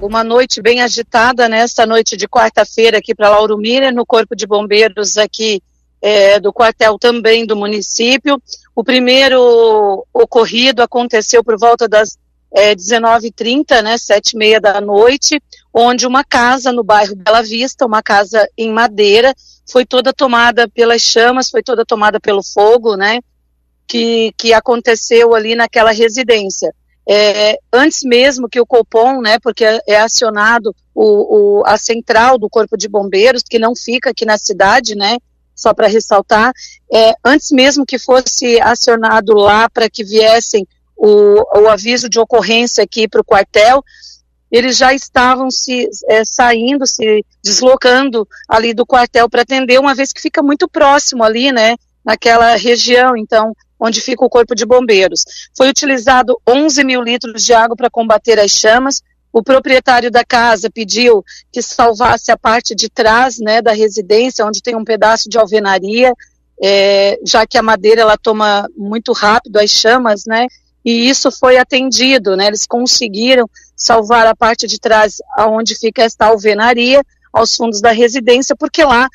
Uma noite bem agitada nesta noite de quarta-feira aqui para Lauro Miller, no Corpo de Bombeiros aqui é, do quartel também do município. O primeiro ocorrido aconteceu por volta das é, 19h30, né, sete e meia da noite, onde uma casa no bairro Bela Vista, uma casa em madeira, foi toda tomada pelas chamas, foi toda tomada pelo fogo, né, que, que aconteceu ali naquela residência é, antes mesmo que o Copom, né, porque é, é acionado o, o, a central do Corpo de Bombeiros, que não fica aqui na cidade, né, só para ressaltar, é, antes mesmo que fosse acionado lá para que viessem o, o, aviso de ocorrência aqui para o quartel, eles já estavam se é, saindo, se deslocando ali do quartel para atender, uma vez que fica muito próximo ali, né, naquela região. Então, onde fica o Corpo de Bombeiros. Foi utilizado 11 mil litros de água para combater as chamas. O proprietário da casa pediu que salvasse a parte de trás né, da residência, onde tem um pedaço de alvenaria, é, já que a madeira ela toma muito rápido as chamas, né? E isso foi atendido, né? Eles conseguiram salvar a parte de trás, aonde fica esta alvenaria, aos fundos da residência, porque lá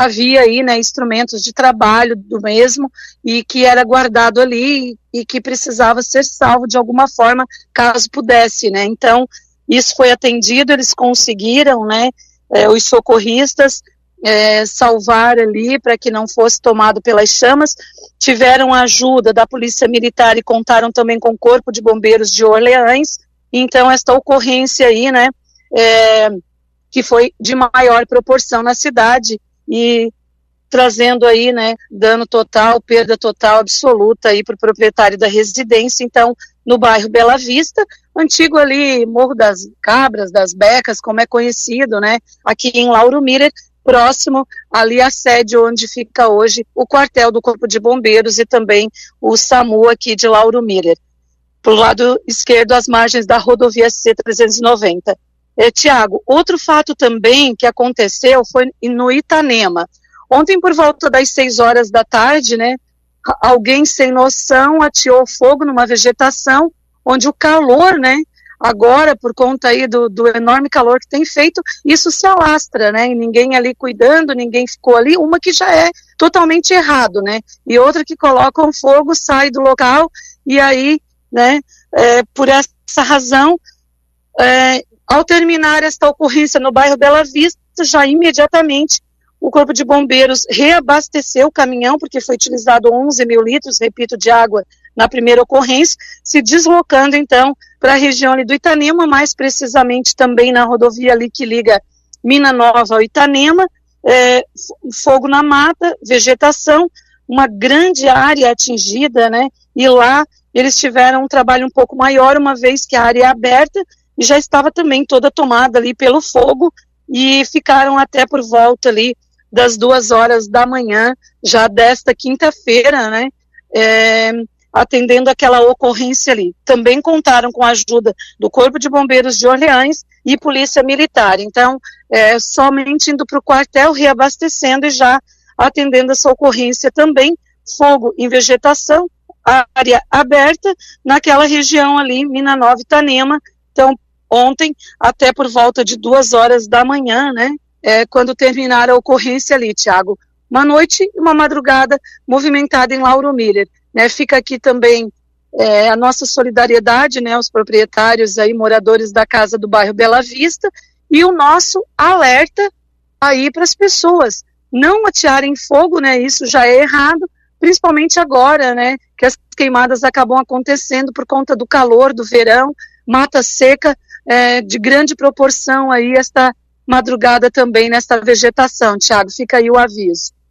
havia aí, né, instrumentos de trabalho do mesmo e que era guardado ali e, que precisava ser salvo de alguma forma, caso pudesse, né. Então, isso foi atendido, eles conseguiram, né, é, os socorristas é, salvar ali para que não fosse tomado pelas chamas. Tiveram a ajuda da Polícia Militar e contaram também com o Corpo de Bombeiros de Orleans. Então, esta ocorrência aí, né, é, que foi de maior proporção na cidade, e trazendo aí, né, dano total, perda total absoluta aí para o proprietário da residência, então, no bairro Bela Vista, antigo ali, Morro das Cabras, das Becas, como é conhecido, né, aqui em Lauro Miller, próximo ali à sede onde fica hoje o quartel do Corpo de Bombeiros e também o SAMU aqui de Lauro Miller. Para lado esquerdo, as margens da rodovia C-390. É, Tiago, outro fato também que aconteceu foi no Itanema. Ontem, por volta das 6 horas da tarde, né, alguém sem noção ateou fogo numa vegetação onde o calor, né, agora, por conta aí do, do, enorme calor que tem feito, isso se alastra, né? E ninguém ali cuidando, ninguém ficou ali. Uma que já é totalmente errado, né? E outra que coloca um fogo, sai do local e aí, né? É, por essa razão, é, ao terminar esta ocorrência no bairro Bela Vista, já imediatamente o Corpo de Bombeiros reabasteceu o caminhão, porque foi utilizado 11 mil litros, repito, de água na primeira ocorrência, se deslocando então para a região do Itanema, mais precisamente também na rodovia ali que liga Mina Nova ao Itanema, é, fogo na mata, vegetação, uma grande área atingida, né? E lá eles tiveram um trabalho um pouco maior, uma vez que a área é aberta, já estava também toda tomada ali pelo fogo e ficaram até por volta ali das duas horas da manhã, já desta quinta-feira, né, é, atendendo aquela ocorrência ali. Também contaram com a ajuda do Corpo de Bombeiros de Orleans e Polícia Militar. Então, é, somente indo para o quartel, reabastecendo e já atendendo essa ocorrência também, fogo em vegetação, área aberta, naquela região ali, Mina Nova Itanema. Então, ontem até por volta de duas horas da manhã, né? É, quando terminar a ocorrência ali, Tiago. Uma noite e uma madrugada movimentada em Lauro Miller. Né? Fica aqui também é, a nossa solidariedade, né, aos proprietários aí, moradores da casa do bairro Bela Vista, e o nosso alerta aí para as pessoas não atearem fogo, né, isso já é errado, principalmente agora, né, que as queimadas acabam acontecendo por conta do calor do verão, mata seca, é, de grande proporção aí esta madrugada também nesta vegetação, Tiago. Fica aí o aviso.